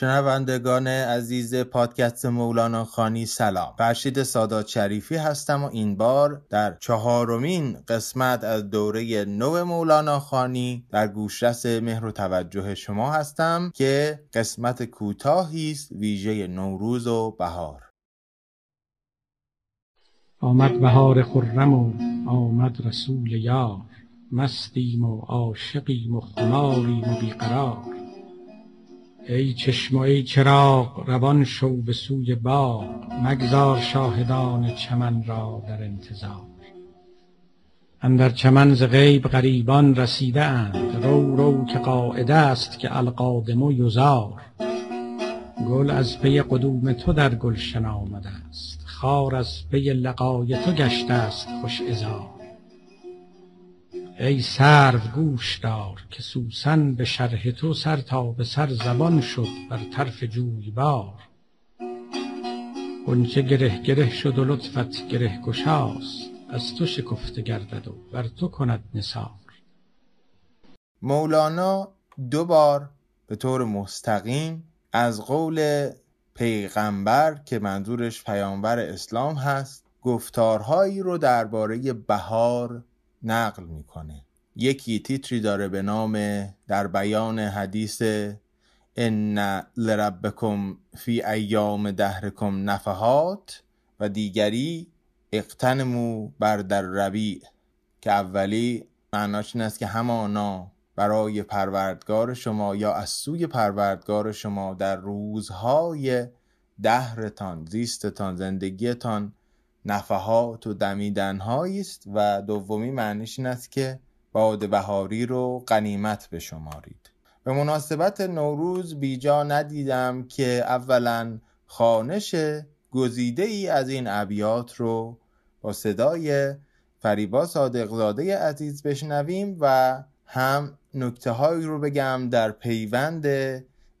شنوندگان عزیز پادکست مولانا خانی سلام. فرشید سادات شریفی هستم و این بار در چهارمین قسمت از دوره نو مولانا خانی در گوشرس مهر و توجه شما هستم که قسمت کوتاهی است ویژه نوروز و بهار. آمد بهار خرم و آمد رسول یار مستیم و عاشقیم و خماریم و بیقرار. ای چشم و ای چراغ روان شو به سوی باغ. مگذار شاهدان چمن را در انتظار. اندر چمن ز غیب غریبان رسیده اند. رو رو که قاعده است که القادم یزار. گل از پی قدوم تو در گلشن آمده است. خار از پی لقای تو گشته است خوش عذار. ای سرو گوش دار که سوسن به شرح تو سر تا به سر زبان شد بر طرف جویبار. غنچه گره گره شد و لطفت گره گشاست از تو شکفته گردد و بر تو کند نثار. مولانا دو بار به طور مستقیم از قول پیغمبر که منظورش پیامبر اسلام هست گفتارهایی رو درباره بهار نقل می‌کنه. یکی تیتری داره به نام در بیان حدیث ان لربکم فی ایام دهرکم نفحات و دیگری اقتنمو بر در ربیع که اولی معناش این است که همانا برای پروردگار شما یا از سوی پروردگار شما در روزهای دهرتان زیستتان زندگیتان نفحات و دمیدنهایی است و دومی معنیش این است که باد بهاری رو قنیمت بشمارید. به مناسبت نوروز بیجا ندیدم که اولا خانش گزیده ای از این ابیات رو با صدای فریبا صادقزاده عزیز بشنویم و هم نکته هایی رو بگم در پیوند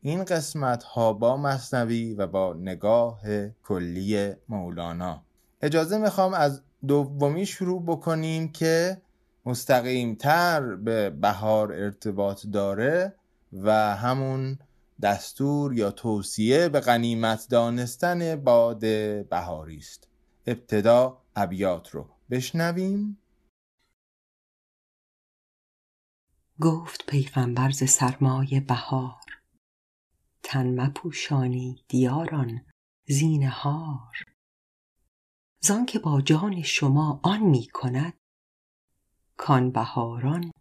این قسمت ها با مصنوی و با نگاه کلی مولانا. اجازه می‌خوام از دومی شروع بکنیم که مستقیم تر به بهار ارتباط داره و همون دستور یا توصیه به غنیمت دانستن باد بهاری است. ابتدا ابیات رو بشنویم. گفت پیغمبر ز سرمای بهار تن مپوشانی دیاران زینهار زان که با جان شما آن می کند کان بهاران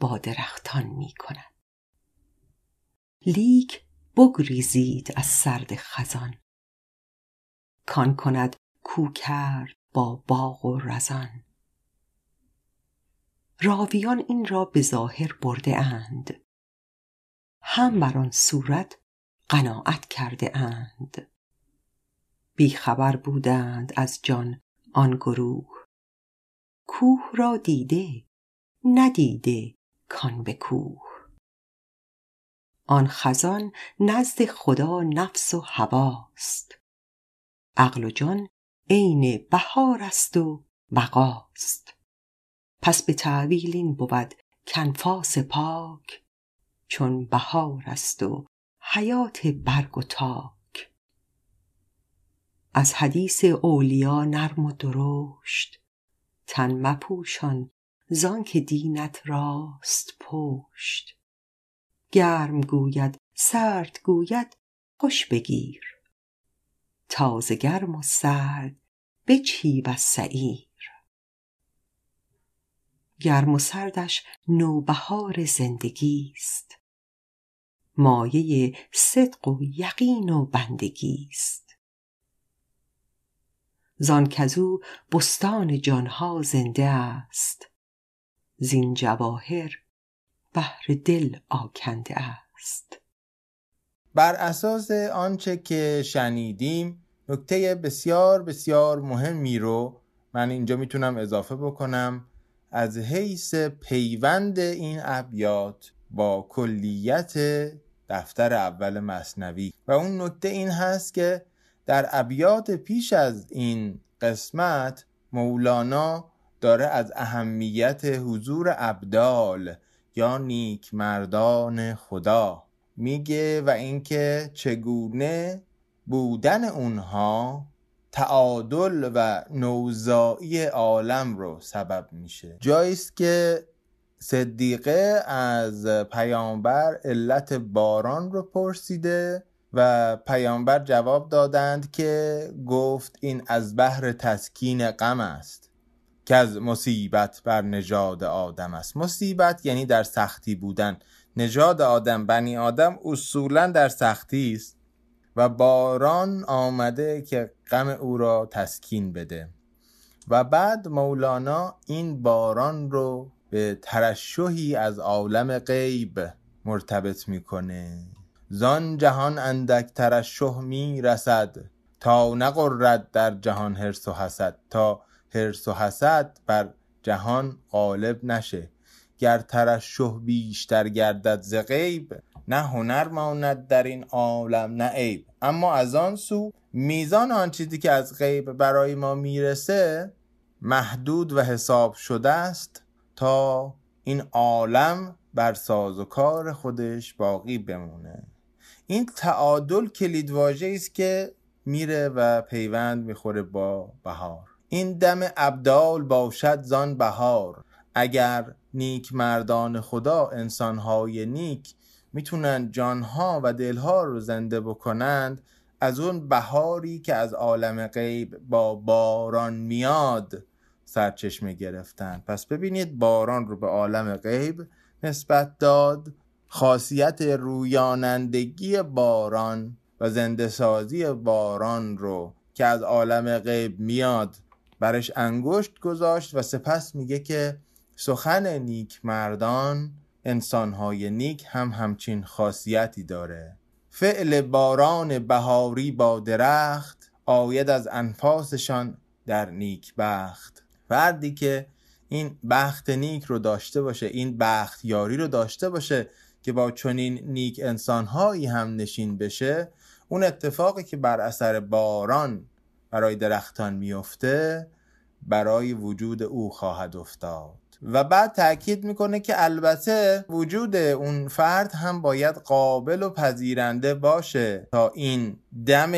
با درختان می کند. لیک بگریزید از سرد خزان کان کند کو کرد با باغ و رزان. راویان این را به ظاهر برده اند هم بر آن صورت قناعت کرده اند. بی خبر بودند از جان آن گروه. کوه را دیده ندیده کان به کوه. آن خزان نزد خدا نفس و هواست. عقل و جان عین بهار است و بقاست. پس به تأویل این بود کنفاس پاک چون بهار است و حیات برگ و تاک. از حدیث اولیا نرم و درشت. تن مپوشان زانکه دینت راست پشت. گرم گوید سرد گوید خوش بگیر. تازه گرم و سرد بجهی وز سعیر. گرم و سردش نوبهار زندگیست. مایه صدق و یقین و بندگیست. زان کزو بستان جانها زنده است. زین جواهر بحر دل آکنده است. بر اساس آنچه که شنیدیم نکته بسیار بسیار مهمی رو من اینجا می‌تونم اضافه بکنم. از حیث پیوند این ابیات با کلیت دفتر اول مصنوی و اون نکته این هست که در ابیات پیش از این قسمت مولانا داره از اهمیت حضور ابدال یا نیک مردان خدا میگه و اینکه چگونه بودن اونها تعادل و نوزایی عالم رو سبب میشه. جاییست که صدیقه از پیامبر علت باران رو پرسیده و پیامبر جواب دادند که گفت این از بحر تسکین غم است که از مصیبت بر نژاد آدم است. مصیبت یعنی در سختی بودن. نژاد آدم بنی آدم اصولا در سختی است و باران آمده که غم او را تسکین بده. و بعد مولانا این باران رو به ترشحی از عالم غیب مرتبط می‌کنه. زان جهان اندک ترشح می رسد تا نقرد در جهان هرس و حسد تا هرس و حسد بر جهان غالب نشه. گر ترشح بیشتر گردد ز غیب نه هنر ماند در این عالم نه عیب. اما از آن سو میزان آن چیزی که از غیب برای ما می‌رسه محدود و حساب شده است تا این عالم بر ساز و کار خودش باقی بمونه. این تعادل کلید واژه است که میره و پیوند می‌خوره با بهار. این دم ابدال باشد زان بهار. اگر نیک مردان خدا انسانهای نیک می‌تونن جانها و دلها رو زنده بکنند از اون بهاری که از عالم غیب با باران میاد سرچشمه گرفتن پس ببینید باران رو به عالم غیب نسبت داد. خاصیت رویانندگی باران و زنده سازی باران رو که از عالم غیب میاد برش انگشت گذاشت و سپس میگه که سخن نیک مردان انسانهای نیک هم همچین خاصیتی داره. فعل باران بهاری با درخت آید از انفاسشان در نیک بخت. فردی که این بخت نیک رو داشته باشه این بخت یاری رو داشته باشه که با چنین نیک انسانهایی هم نشین بشه اون اتفاقی که بر اثر باران برای درختان میفته برای وجود او خواهد افتاد. و بعد تاکید می‌کنه که البته وجود اون فرد هم باید قابل و پذیرنده باشه تا این دم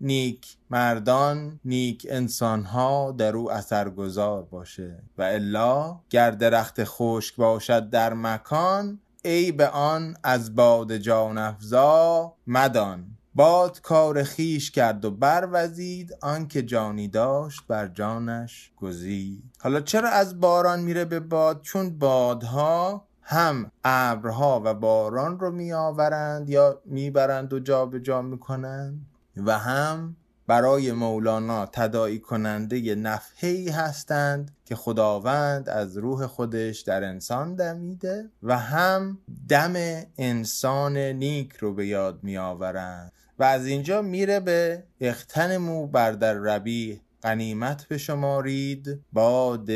نیک مردان نیک انسانها در او اثرگذار باشه. و الا گر درخت خشک باشد در مکان ای به آن از باد جان افزا مدان. باد کار خیش کرد و بروزید آنکه جانی داشت بر جانش گزید. حالا چرا از باران میره به باد؟ چون بادها هم ابرها و باران رو میآورند یا می‌برند و جابجا جا می‌کنند و هم برای مولانا تداعی کننده نفحی هستند که خداوند از روح خودش در انسان دمیده و هم دم انسان نیک رو به یاد می آورند و از اینجا میره به اختنمو بر در قنیمت بشمارید باد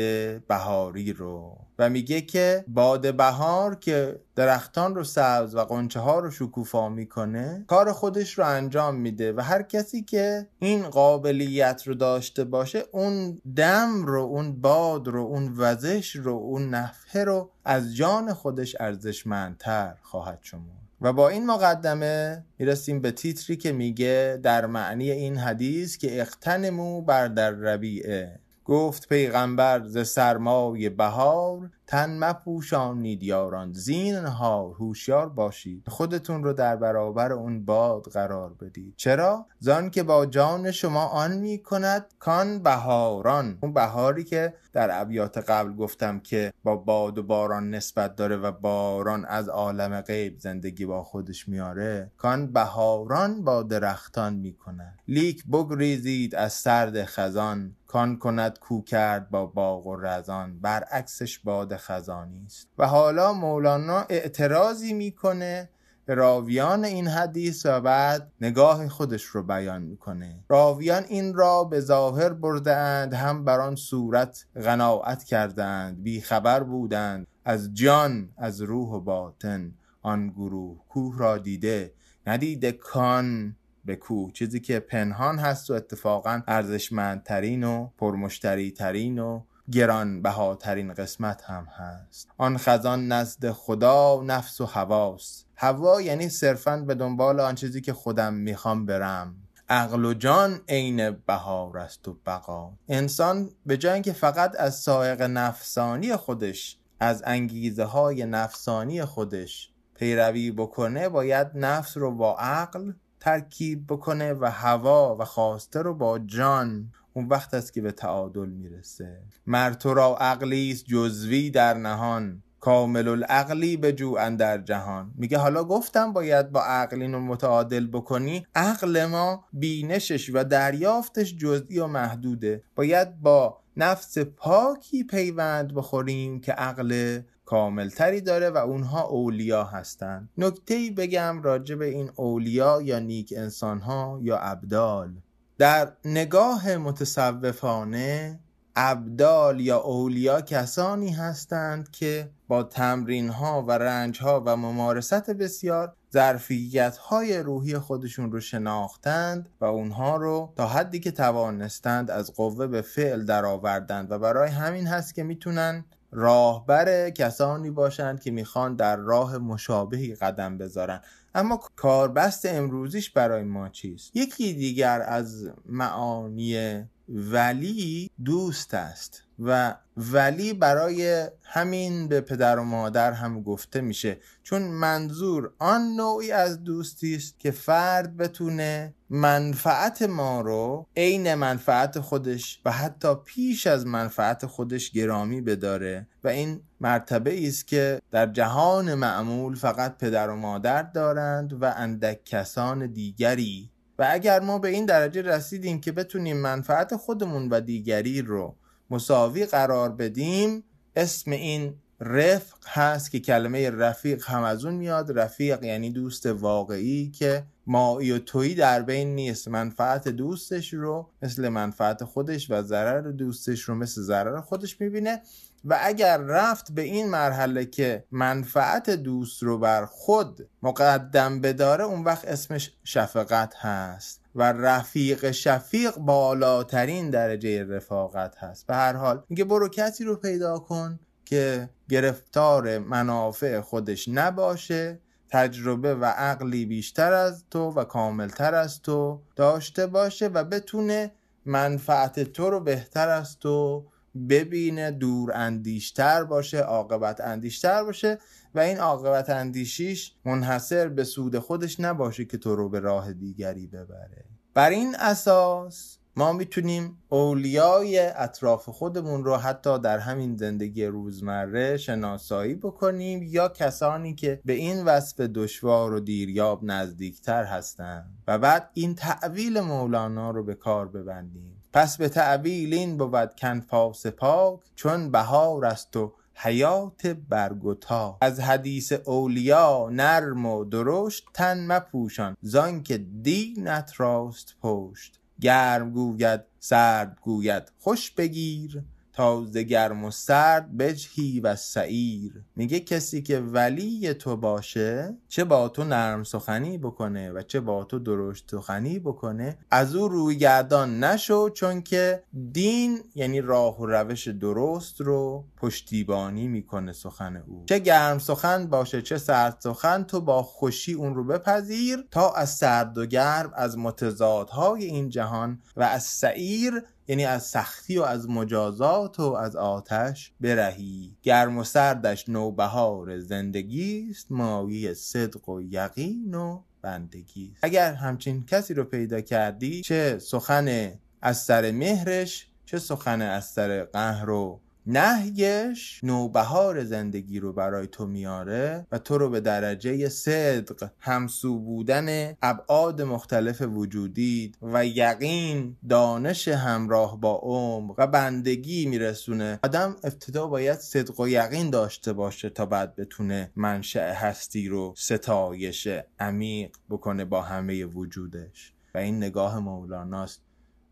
بهاری رو. و میگه که باد بهار که درختان رو سبز و قنچه ها رو شکوفا می‌کنه کار خودش رو انجام میده و هر کسی که این قابلیت رو داشته باشه اون دم رو اون باد رو اون وزش رو اون نفحه رو از جان خودش ارزشمندتر خواهد شمرد. و با این مقدمه می‌رسیم به تیتری که میگه در معنی این حدیث که اختنمو بر در ربیعه. گفت پیغمبر ز سرمای بهار تن مپوشانید یاران زینهار هوشیار باشید. خودتون رو در برابر اون باد قرار بدید. چرا؟ زان که با جان شما آن می کند کان بهاران. اون بهاری که در ابیات قبل گفتم که با باد و باران نسبت داره و باران از عالم غیب زندگی با خودش میاره کان بهاران با درختان می‌کنه لیک بگریزید از سرد خزان. کان کند کو کرد با باغ و رزان برعکسش باد خزانی است. و حالا مولانا اعتراضی می‌کنه به راویان این حدیث و بعد نگاه خودش رو بیان می‌کنه. راویان این را به ظاهر برده اند هم بر آن صورت قناعت کردند بی خبر بودند. از جان از روح و باطن آن گروه کوه را دیده ندیده کان. به کوه چیزی که پنهان هست و اتفاقا ارزشمندترین و پرمشتری ترین و گران بهاترین قسمت هم هست. آن خزان نزد خدا نفس و هواست هوا یعنی صرفا به دنبال آن چیزی که خودم می‌خوام برم. عقل و جان عین بهار است و بقا. انسان به جای اینکه فقط از سائق نفسانی خودش از انگیزه های نفسانی خودش پیروی بکنه باید نفس رو با عقل ترکیب بکنه و هوا و خواسته رو با جان اون وقت است که به تعادل می‌رسه. مرتو را عقلی جزوی در نهان. کامل العقلی به جو در جهان. میگه حالا گفتم باید با عقل اینو متعادل بکنی. عقل ما بینشش و دریافتش جزئی و محدوده. باید با نفس پاکی پیوند بخوریم که عقل کاملتری داره و اونها اولیا هستند نکته بگم راجع به این اولیا یا نیک انسان ها یا ابدال. در نگاه متصوفانه ابدال یا اولیا کسانی هستند که با تمرین ها و رنج ها و ممارست بسیار ظرفیت های روحی خودشون رو شناختند و اونها رو تا حدی که توانستند از قوه به فعل درآوردند و برای همین هست که می‌تونن راهبر کسانی باشند که می‌خوان در راه مشابهی قدم بذارن. اما کاربست امروزیش برای ما چیست؟ یکی دیگر از معانی ولی دوست است و ولی برای همین به پدر و مادر هم گفته میشه. چون منظور آن نوعی از دوستی است که فرد بتونه منفعت ما رو عین منفعت خودش و حتی پیش از منفعت خودش گرامی بداره و این مرتبه است که در جهان معمول فقط پدر و مادر دارند و اندک کسان دیگری و اگر ما به این درجه رسیدیم که بتونیم منفعت خودمون و دیگری رو مساوی قرار بدیم اسم این رفق هست که کلمه رفیق هم از اون میاد. رفیق یعنی دوست واقعی که مایی و تویی در بین نیست. منفعت دوستش رو مثل منفعت خودش و ضرر دوستش رو مثل ضرر خودش می‌بینه. و اگر رفت به این مرحله که منفعت دوست رو بر خود مقدم بداره اون وقت اسمش شفقت هست و رفیق شفیق بالاترین درجه رفاقت هست. به هر حال میگه برو کسی رو پیدا کن که گرفتار منافع خودش نباشه تجربه و عقلی بیشتر از تو و کاملتر از تو داشته باشه و بتونه منفعت تو رو بهتر از تو ببینه دور اندیشتر باشه عاقبت اندیشتر باشه و این عاقبت اندیشیش منحصر به سود خودش نباشه که تو رو به راه دیگری ببره. بر این اساس ما می‌تونیم اولیای اطراف خودمون رو حتی در همین زندگی روزمره شناسایی بکنیم یا کسانی که به این وصف دشوار و دیریاب نزدیکتر هستند و بعد این تعویل مولانا رو به کار ببندیم. پس به تعویل این بود کنفاس پاک چون بهار است و حیات برگتا از حدیث اولیا نرم و درشت تن مپوشان زان دینت راست پشت. گرم گوید سرد گوید خوش بگیر. تازه گرم و سرد بجهی و سعیر. میگه کسی که ولی تو باشه چه با تو نرم سخنی بکنه و چه با تو درشت سخنی بکنه از او روی گردان نشو چون که دین یعنی راه و روش درست رو پشتیبانی می‌کنه سخن او. چه گرم سخن باشه چه سرد سخن تو با خوشی اون رو بپذیر تا از سرد و گرم از متضادهای این جهان و از سعیر یعنی از سختی و از مجازات و از آتش برهی. گرم و سردش نوبهار زندگی است مایه صدق و یقین و بندگی است اگر همچین کسی رو پیدا کردی چه سخن از سر مهرش چه سخن از سر قهر و نهیش نوبهار زندگی رو برای تو میاره و تو رو به درجه صدق همسو بودن ابعاد مختلف وجودید و یقین دانش همراه با عمق و بندگی میرسونه. آدم ابتدا باید صدق و یقین داشته باشه تا بعد بتونه منشأ هستی رو ستایش عمیق بکنه با همه وجودش. و این نگاه مولاناست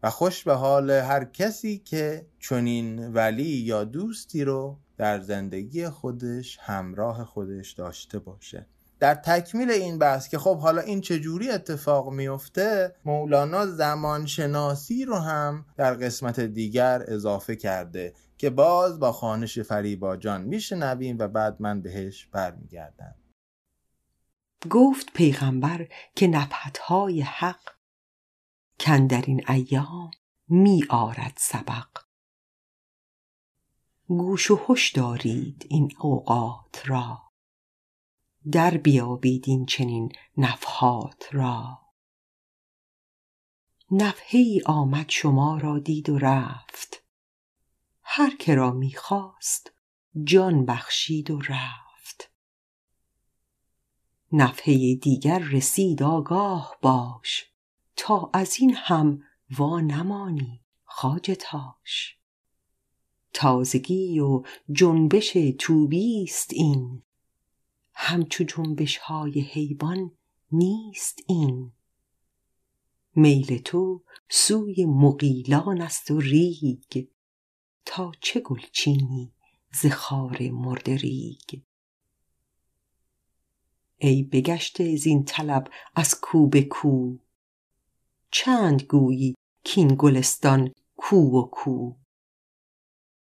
و خوش به حال هر کسی که چنین ولی یا دوستی رو در زندگی خودش همراه خودش داشته باشه. در تکمیل این بحث که خب حالا این چجوری اتفاق میفته مولانا زمانشناسی رو هم در قسمت دیگر اضافه کرده که باز با خانش فریبا جان میشنویم و بعد من بهش برمیگردم. گفت پیغمبر که نفحتهای حق کن در این ایام می آرد سبق. گوش و هش دارید این اوقات را. در بیابید این چنین نفحات را. نفحه آمد شما را دید و رفت. هر که را می‌خواست جان بخشید و رفت. نفحه دیگر رسید آگاه باش. تا از این هم وا نمانی خواجه تاش. تازگی و جنبش توبیست این. همچو جنبش های حیوان نیست این. میل تو سوی مغیلان است و ریگ. تا چه گلچینی ز خار مرده ریگ؟ ای بگشته زین طلب از کو به کو چند گویی کین گلستان کو و کو؟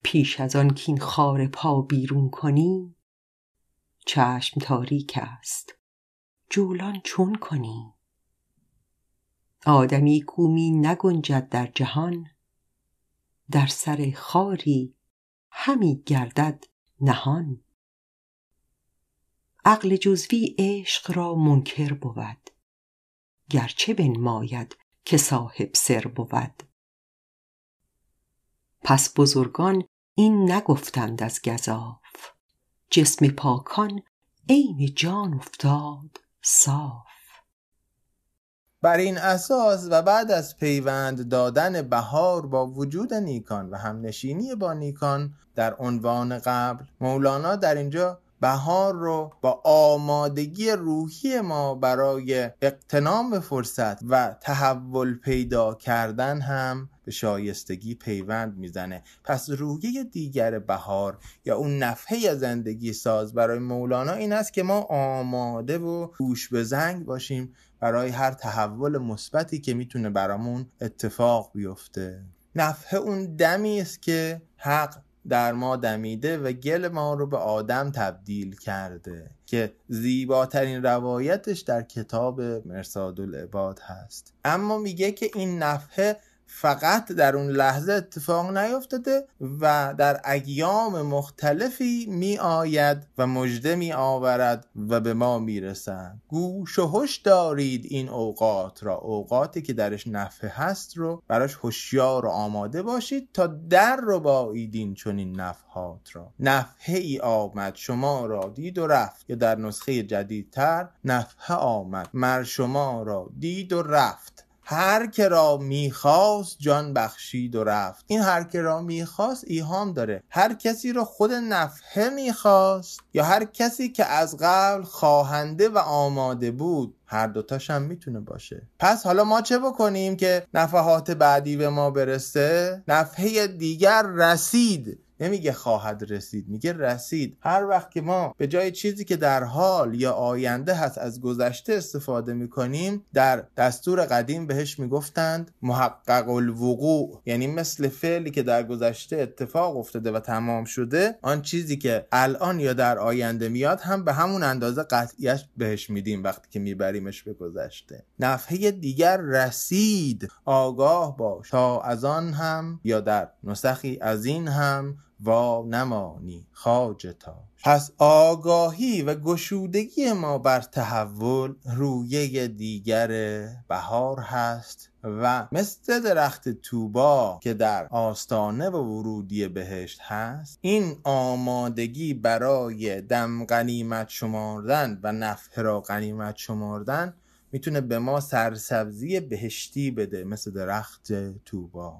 پیش از آن کین خار پا بیرون کنی؟ چشم تاریک است. جولان چون کنی؟ آدمی کو می نگنجد در جهان. در سر خاری همی گردد نهان. عقل جزوی عشق را منکر بود. گرچه بنماید که صاحب سر بود. پس بزرگان این نگفتند از گزاف. جسم پاکان عین جان افتاد صاف. بر این اساس و بعد از پیوند دادن بهار با وجود نیکان و همنشینی با نیکان در عنوان قبل مولانا در اینجا بهار رو با آمادگی روحی ما برای اقتنام فرصت و تحول پیدا کردن هم به شایستگی پیوند می‌زنه. پس روحیه دیگر بهار یا اون نفحه زندگی ساز برای مولانا این است که ما آماده و گوش به زنگ باشیم برای هر تحول مثبتی که می‌تونه برامون اتفاق بیفته. نفحه اون دمی است که حق در ما دمیده و گل ما رو به آدم تبدیل کرده که زیباترین روایتش در کتاب مرساد العباد هست. اما میگه که این نفحه فقط در اون لحظه اتفاق نیفتاده و در ایام مختلفی می آید و مژده می آورد و به ما می رسند گوش و هش دارید این اوقات را. اوقاتی که درش نفه هست رو براش هوشیار و آماده باشید تا در رو با ایدین چون این نفحات را. نفحه ای آمد شما را دید و رفت. یا در نسخه جدیدتر نفحه آمد مر شما را دید و رفت. هر که را می‌خواست جان بخشید و رفت. این هر که را می‌خواست ایهام داره. هر کسی را خود نفحه می‌خواست یا هر کسی که از قبل خواهنده و آماده بود هر دوتاش هم می‌تونه باشه. پس حالا ما چه بکنیم که نفحات بعدی به ما برسه؟ نفحه دیگر رسید. نمیگه خواهد رسید میگه رسید. هر وقت که ما به جای چیزی که در حال یا آینده هست از گذشته استفاده می‌کنیم در دستور قدیم بهش می‌گفتند محقق الوقوع. یعنی مثل فعلی که در گذشته اتفاق افتاده و تمام شده آن چیزی که الان یا در آینده میاد هم به همون اندازه قطعیت بهش میدیم وقتی که میبریمش به گذشته. نفحه دیگر رسید. آگاه باش. تا از آن هم یا در نسخی از این هم وا نمانی خاجتا پس آگاهی و گشودگی ما بر تحول رویه دیگر بهار هست و مثل درخت توبا که در آستانه و ورودی بهشت هست این آمادگی برای دم غنیمت شماردن و نفه را غنیمت شماردن می‌تونه به ما سرسبزی بهشتی بده مثل درخت توبا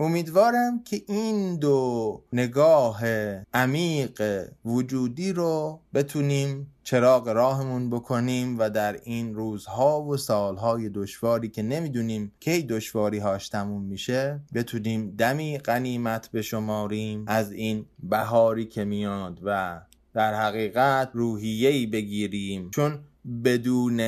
امیدوارم که این دو نگاه عمیق وجودی رو بتونیم چراغ راهمون بکنیم و در این روزها و سالهای دشواری که نمی‌دونیم کی دشواری هاش تموم میشه بتونیم دمی غنیمت بشماریم از این بهاری که میاد و در حقیقت روحیه‌ای بگیریم. چون بدون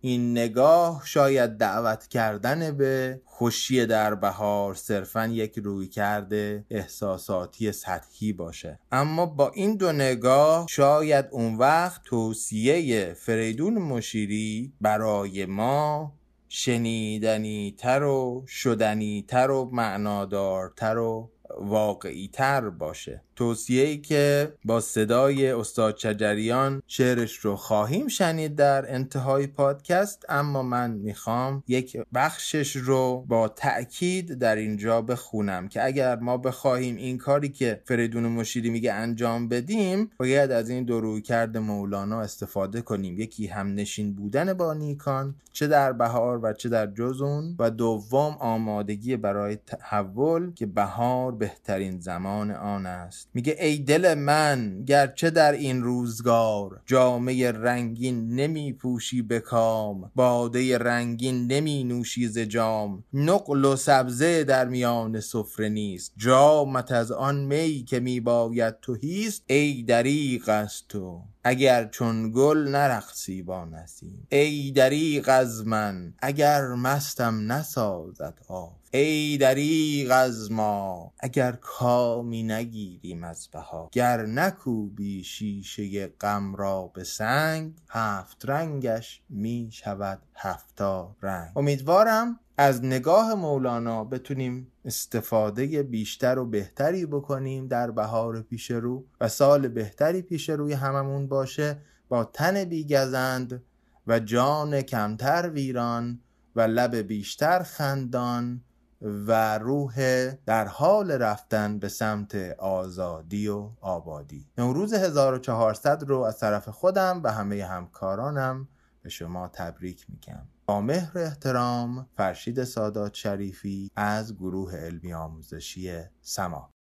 این نگاه شاید دعوت کردن به خوشی در بهار صرفا یک روی کرده احساساتی سطحی باشه. اما با این دو نگاه شاید اون وقت توصیه فریدون مشیری برای ما شنیدنی تر و شدنی تر و معنادارتر و واقعی تر باشه. توصیه ای که با صدای استاد چجریان شعرش رو خواهیم شنید در انتهای پادکست اما من می‌خوام یک بخشش رو با تأکید در اینجا بخونم که اگر ما بخواهیم این کاری که فریدون مشیری میگه انجام بدیم باید از این دو کرد مولانا استفاده کنیم. یکی هم نشین بودن با نیکان چه در بهار و چه در جزون و دوم آمادگی برای تحول که بهار بهترین زمان آن است. میگه ای دل من گرچه در این روزگار جامه رنگین نمی پوشی به کام باده رنگین نمی نوشی ز جام. نقل و سبزه در میان سفره نیست جامت از آن می که می باید تهیست. ای دریغ از تو. اگر چون گل نرقصی با نسیم ای دریغ از من اگر مستم نسازد آفتاب ای دریغ از ما اگر کامی نگیریم از بهار. گر نکوبی شیشه غم را به سنگ هفت رنگش می شود هفتاد رنگ. امیدوارم از نگاه مولانا بتونیم استفاده بیشتر و بهتری بکنیم در بهار پیش رو و سال بهتری پیش روی هممون باشه با تن بیگزند و جان کمتر ویران و لب بیشتر خندان و روح در حال رفتن به سمت آزادی و آبادی. نوروز 1400 رو از طرف خودم و همه همکارانم به شما تبریک میگم. با مهر احترام فرشید سادات شریفی از گروه علمی آموزشی سما.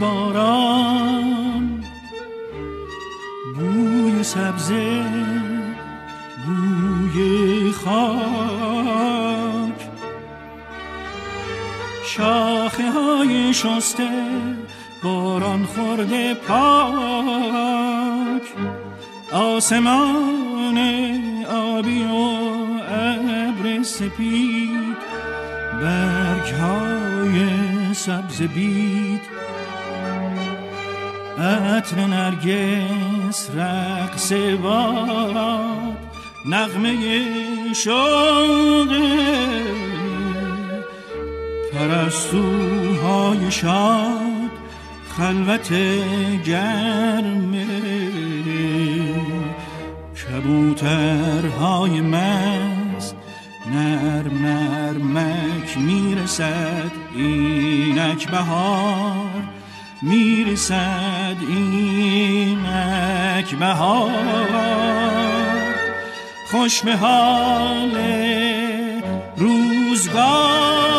باران بوی سبزه بوی خاک. شاخه های شسته باران خورده پاک. آسمان آبی و ابر سپید برگ های سبز بید عطر نرگس رقص باد نغمه شوق پرستوهای شاد خلوت گرم کبوترهای مست نرم نرمک می‌رسد اینک بهار. می‌رسد اینک بهار خوش به حال روزگار.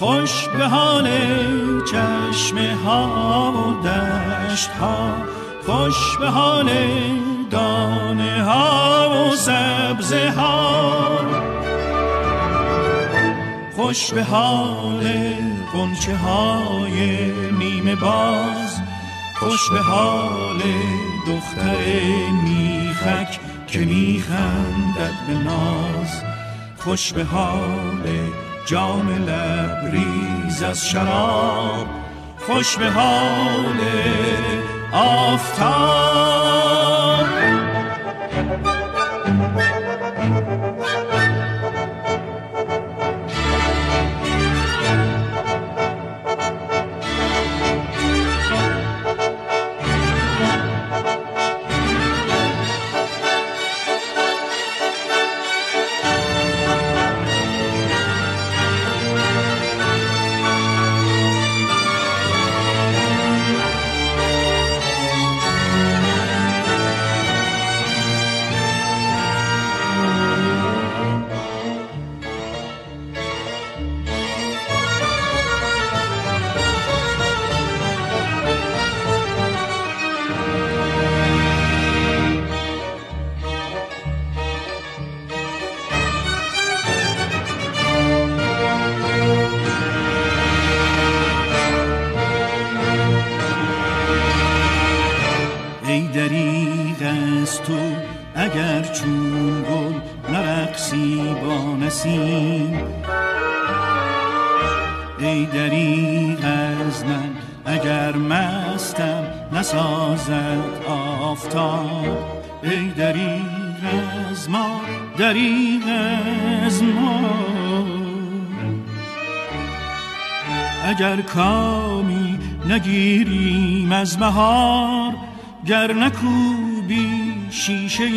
خوش به حال دانه ها و سبزه ها. خوش به حال قنچه های نیمه باز. خوش به حال دختر میخک که میخندد به ناز. خوش به حال جام لبریز از شراب خوش به حال آفتاب. نسازد آفتاب ای دریغ از ما دریغ از ما. اگر کامی نگیریم از بهار گر نکوبی شیشه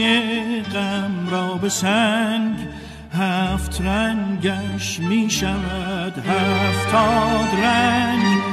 غم را به سنگ هفت رنگش می شود هفتاد رنگ.